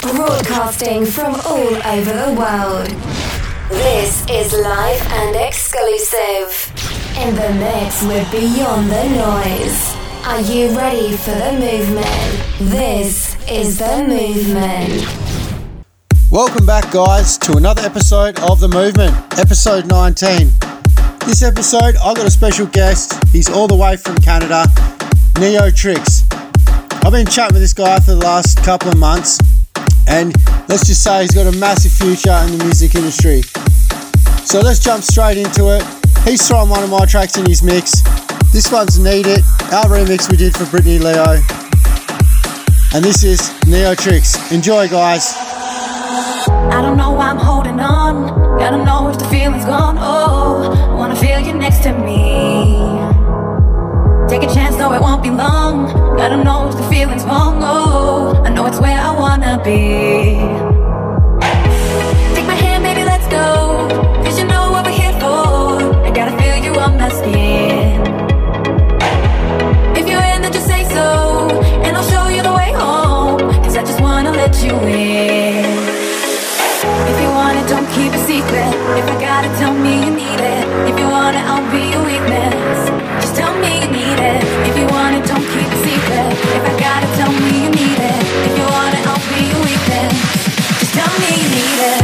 broadcasting from all over the world. This is live and exclusive. In the mix with Beyond Tha Noize. Are you ready for the movement? This is the movement. Welcome back, guys, to another episode of The Movement, episode 19. This episode, I got a special guest. He's all the way from Canada, Neotrixx. I've been chatting with this guy for the last couple of months, and let's just say he's got a massive future in the music industry. So let's jump straight into it. He's throwing one of my tracks in his mix. This one's Need It, our remix we did for Brittney Leo. And this is Neotrixx. Enjoy, guys. I don't know why I'm holding on. Know if the feeling's gone. Oh, wanna feel you next to me. Take a chance, though it won't be long. Gotta know the feeling's wrong. Oh, I know it's where I wanna be. Take my hand, baby, let's go. Cause you know what we're here for. I gotta feel you on my skin. If you're in, then just say so. And I gotta tell me you need it. If you want it, I'll be your weakness. Just tell me you need it. If you want it, don't keep it secret. If I gotta tell me you need it. If you want it, I'll be your weakness. Just tell me you need it.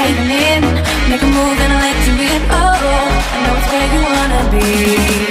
Caving in. Make a move and I'll let you in. Oh, I know it's where you wanna be.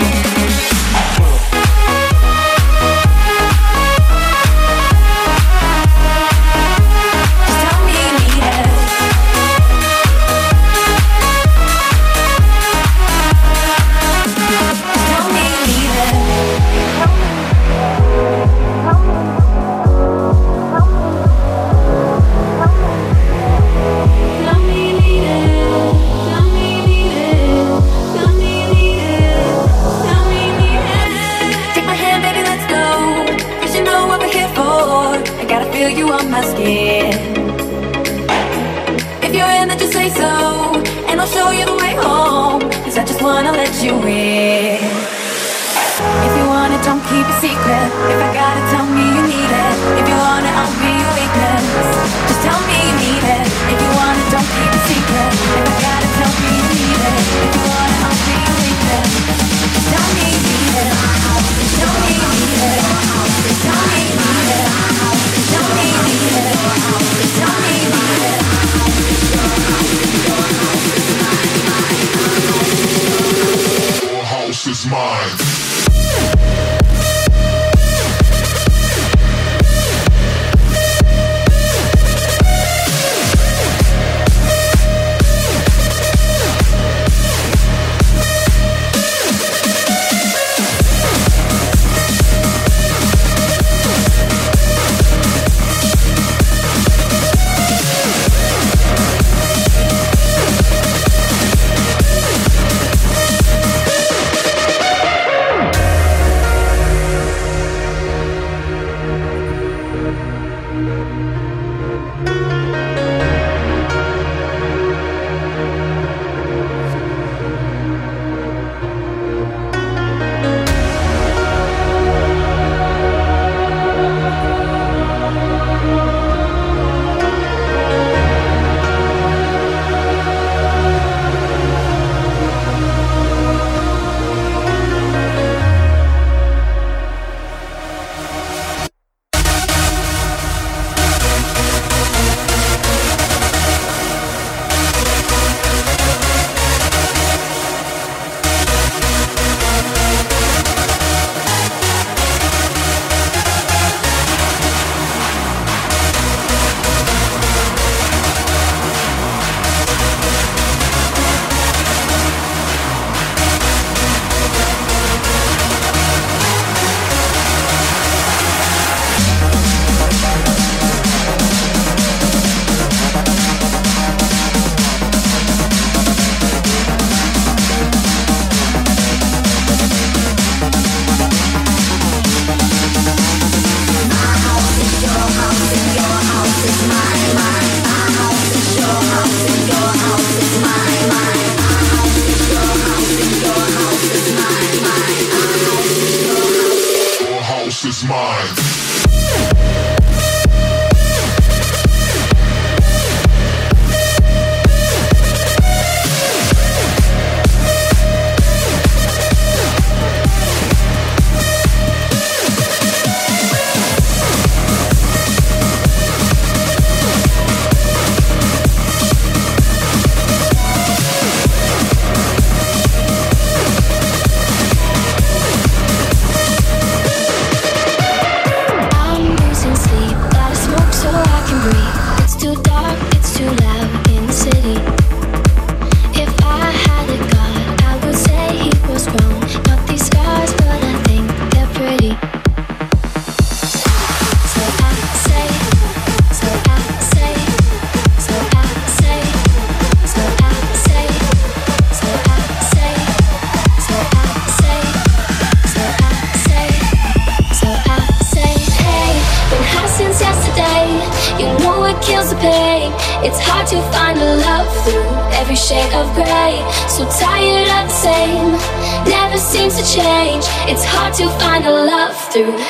through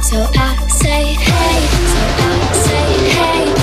So I say hey, so I say hey.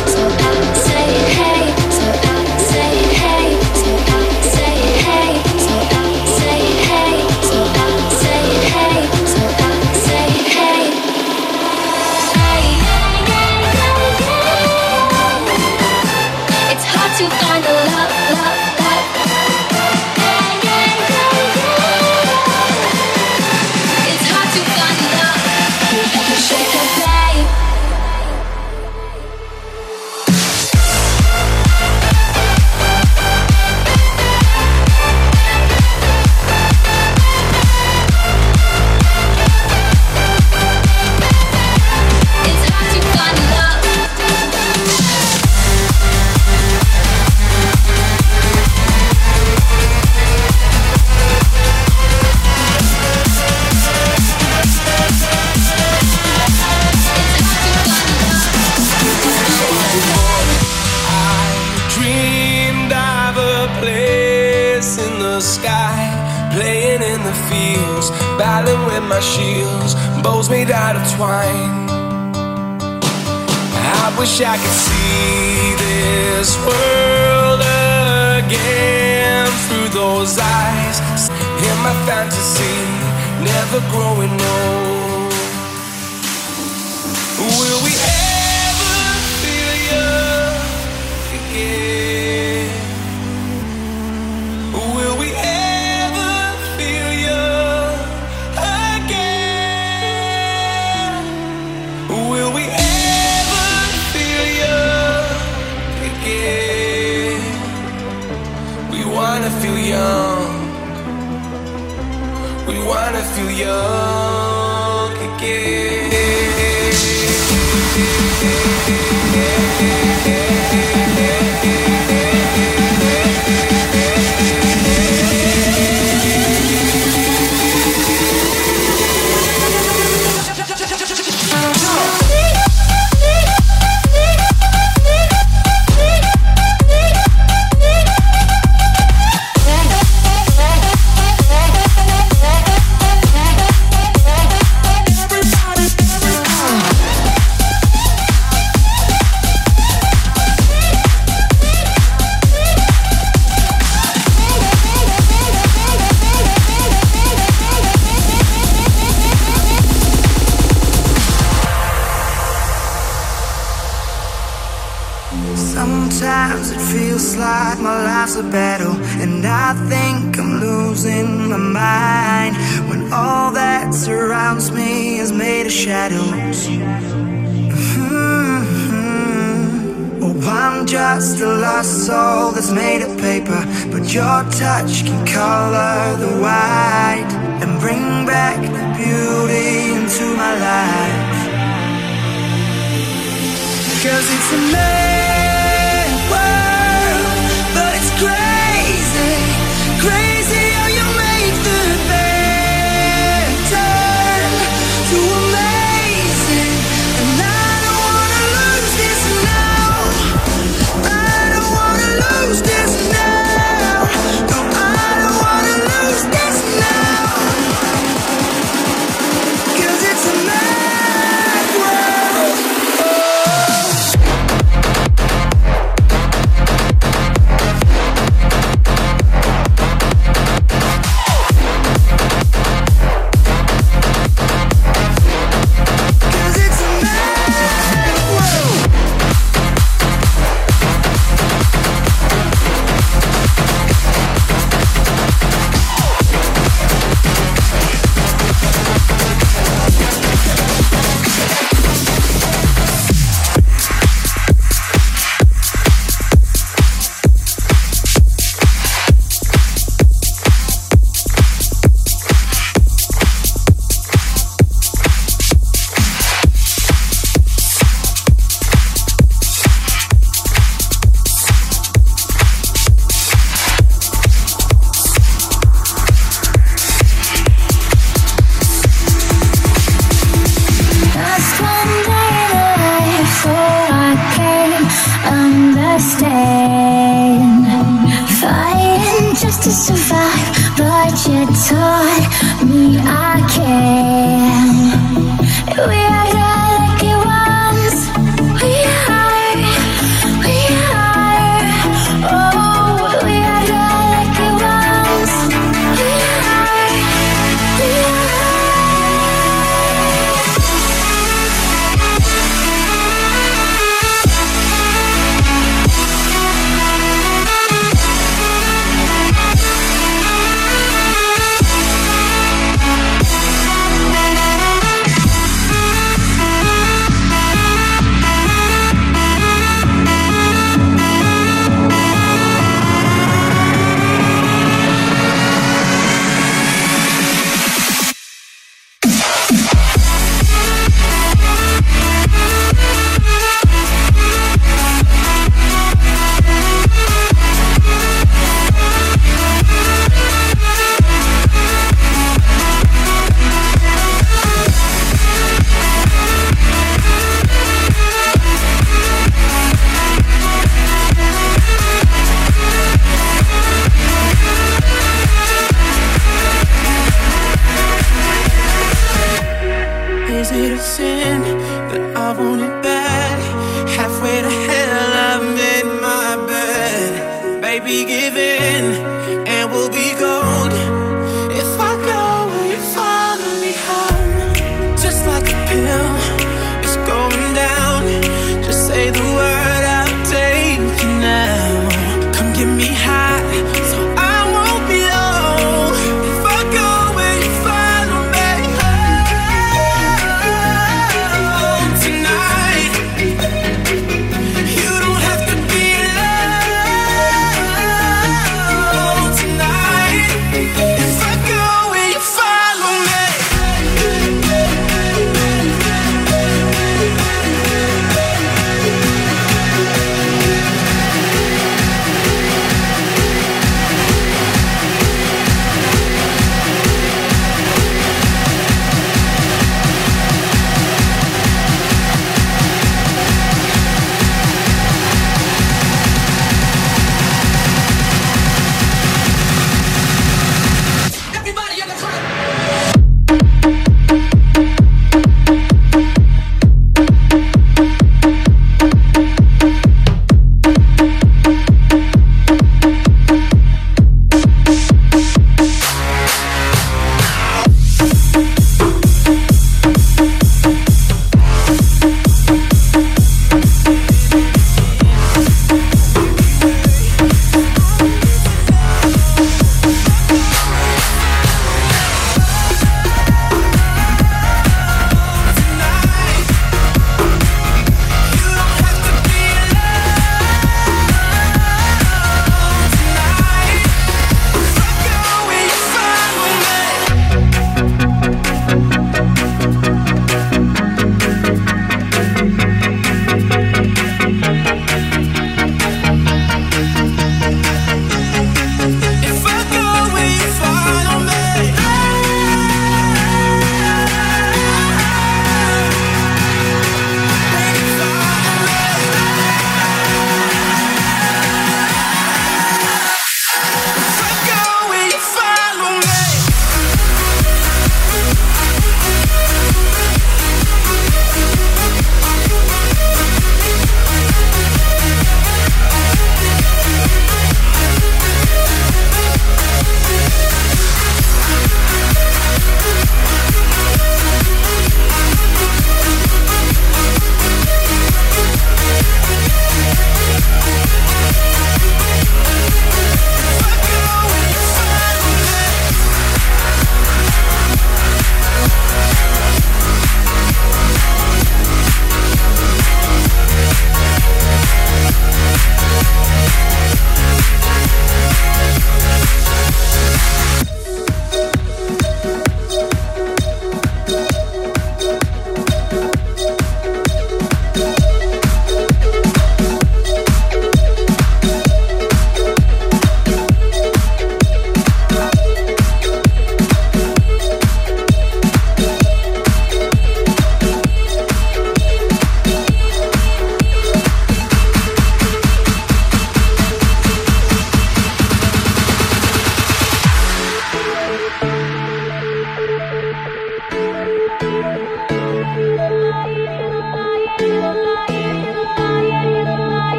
twine. I wish I could see this world again through those eyes. In my fantasy, never growing old. We wanna feel young again.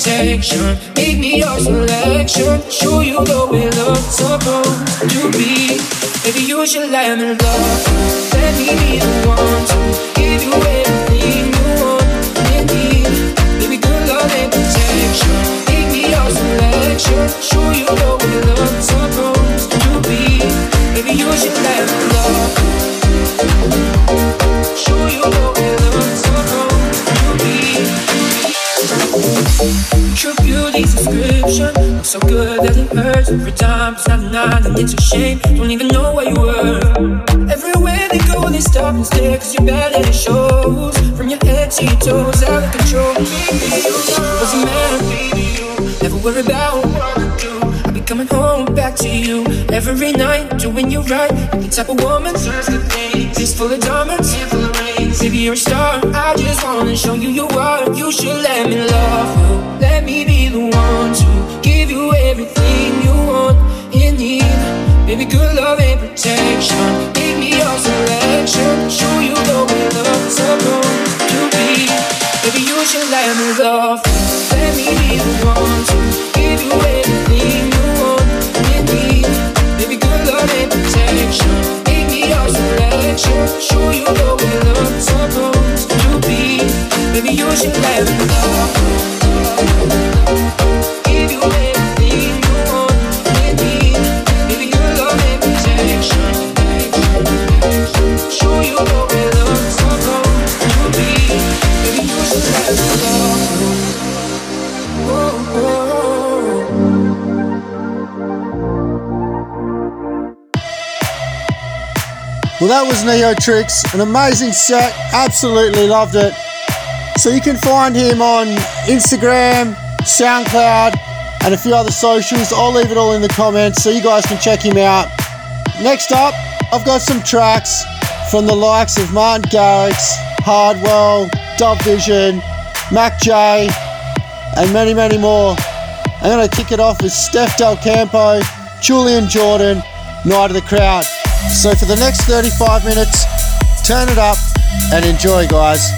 Protection. Make me your selection. Show you the way love's supposed to be. Baby, you should let me love. Let me be the one to give you everything good that it hurts every time. It's not nine and it's a shame. Don't even know where you were. Everywhere they go, they stop and stare. Cause you're bad and it shows. From your head to your toes, out of control. Doesn't matter, baby. You never worry about what I do. I'll be coming home back to you every night, doing you right. The type of woman serves good things. It's full of diamonds, full of rings. Baby, you're a star. I just wanna show you you are. You should let me love you. Let me be the one to you everything you want and need. Baby, good love and protection. Make me your selection. Show you the way love's supposed to be. Baby, you should let me love. Let me be the one to give you everything you want and need. Baby, good love and protection. Make me your selection. Show you the way love's supposed to be. Baby, you should let me love that was Neotrixx, an amazing set. Absolutely loved it. So you can find him on Instagram, SoundCloud, and a few other socials. I'll leave it all in the comments so you guys can check him out. Next up, I've got some tracks from the likes of Martin Garrix, Hardwell, DubVision, Mac J, and many, many more. I'm going to kick it off with Steff Del Campo, Julian Jordan, Night of the Crowd. So for the next 35 minutes, turn it up and enjoy, guys.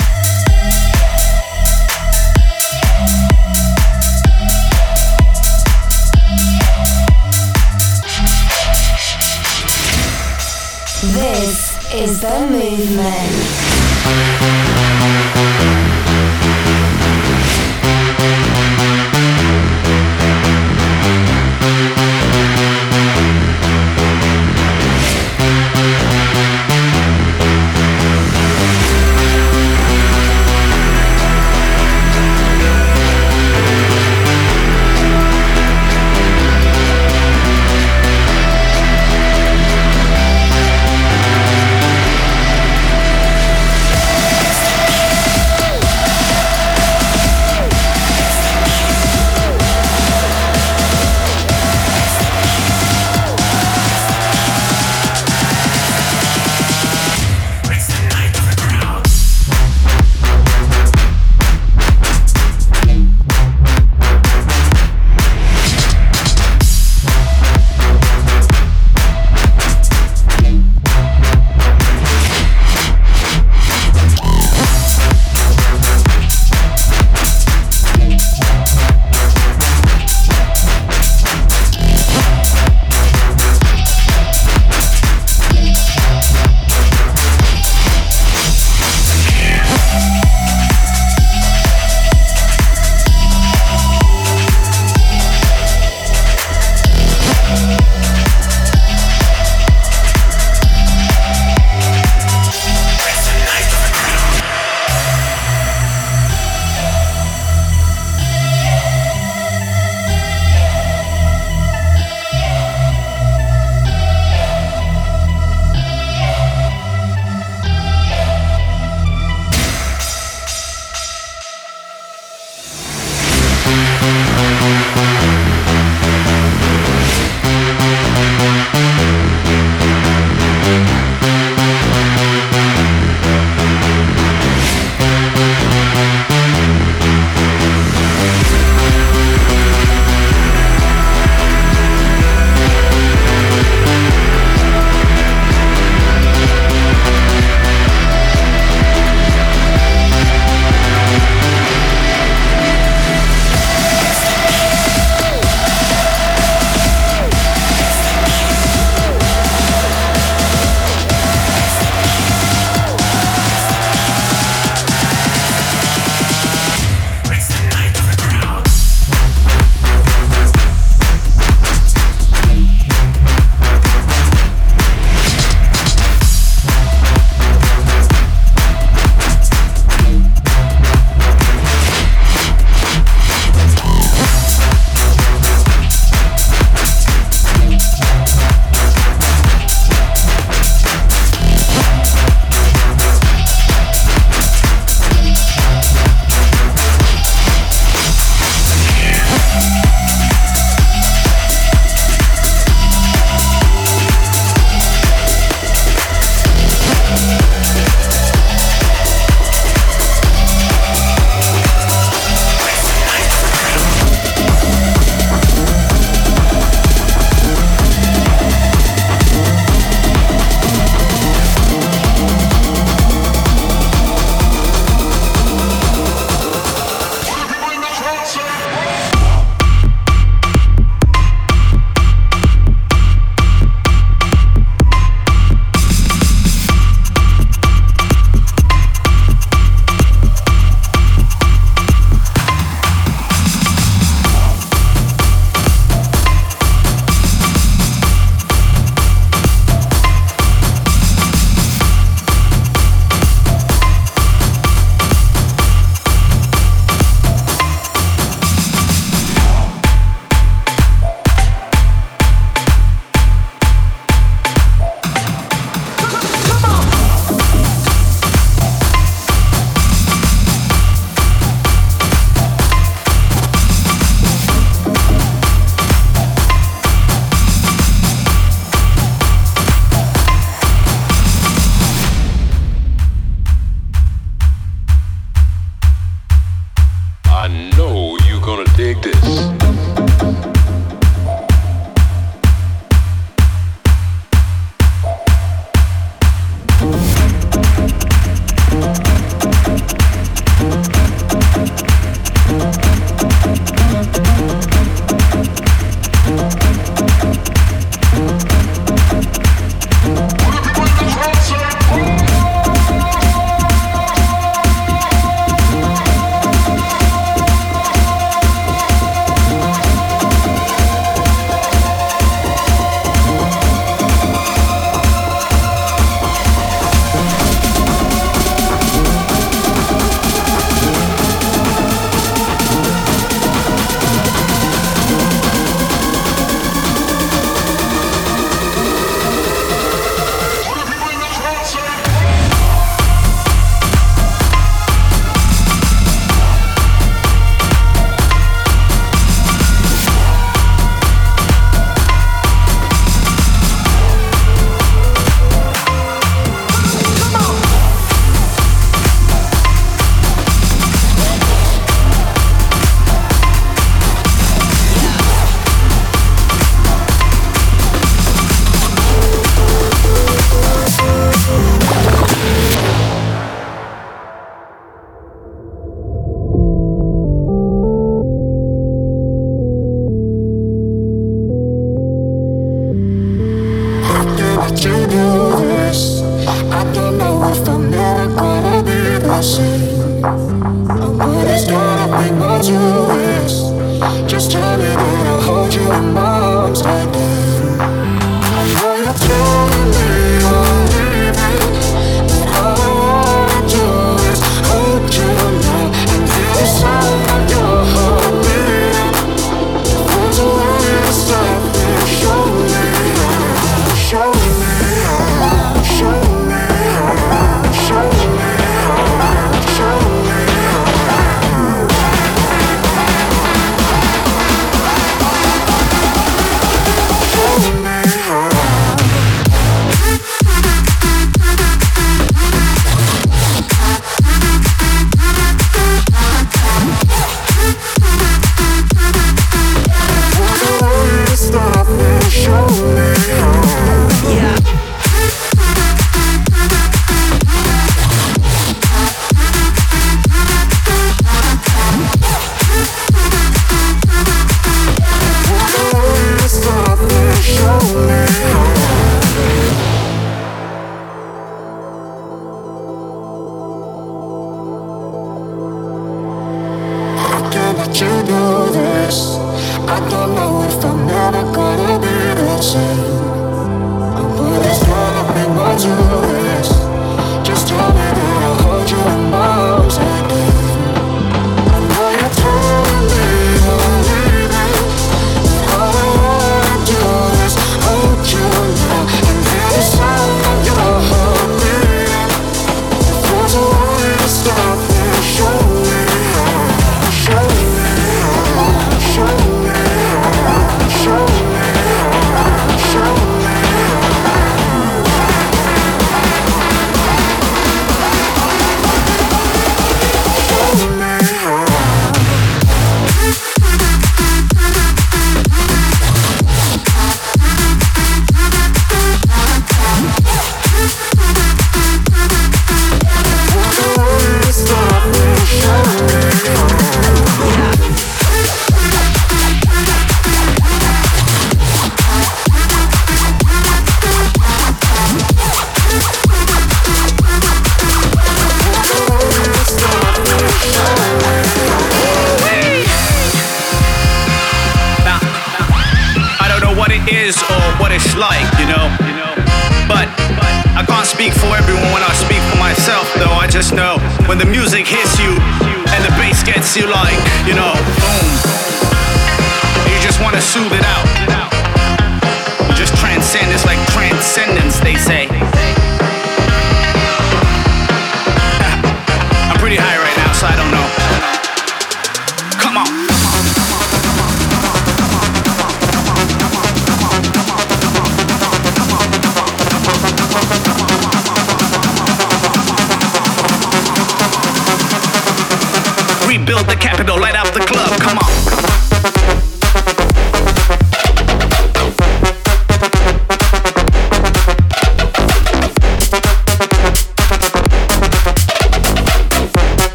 This is the movement.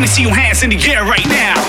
Let me see your hands in the air right now.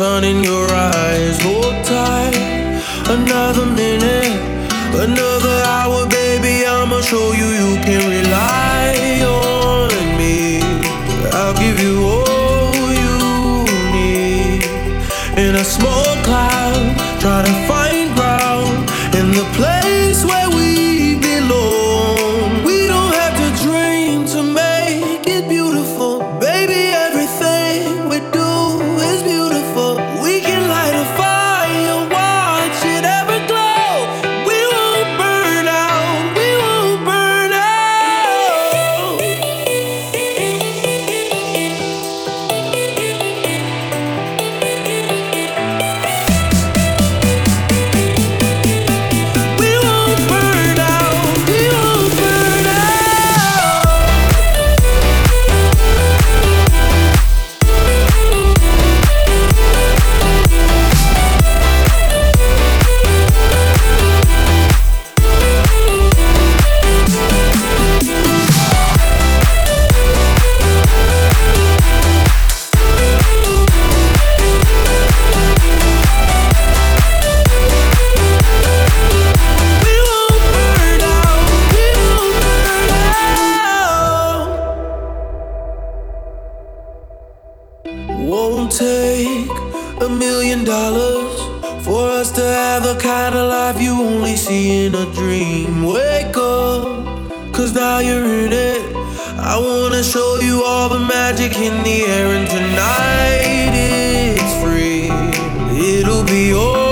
sun in your won't take a million dollars for us to have the kind of life you only see in a dream. Wake up, cause now you're in it. I wanna show you all the magic in the air, and tonight it's free. It'll be yours.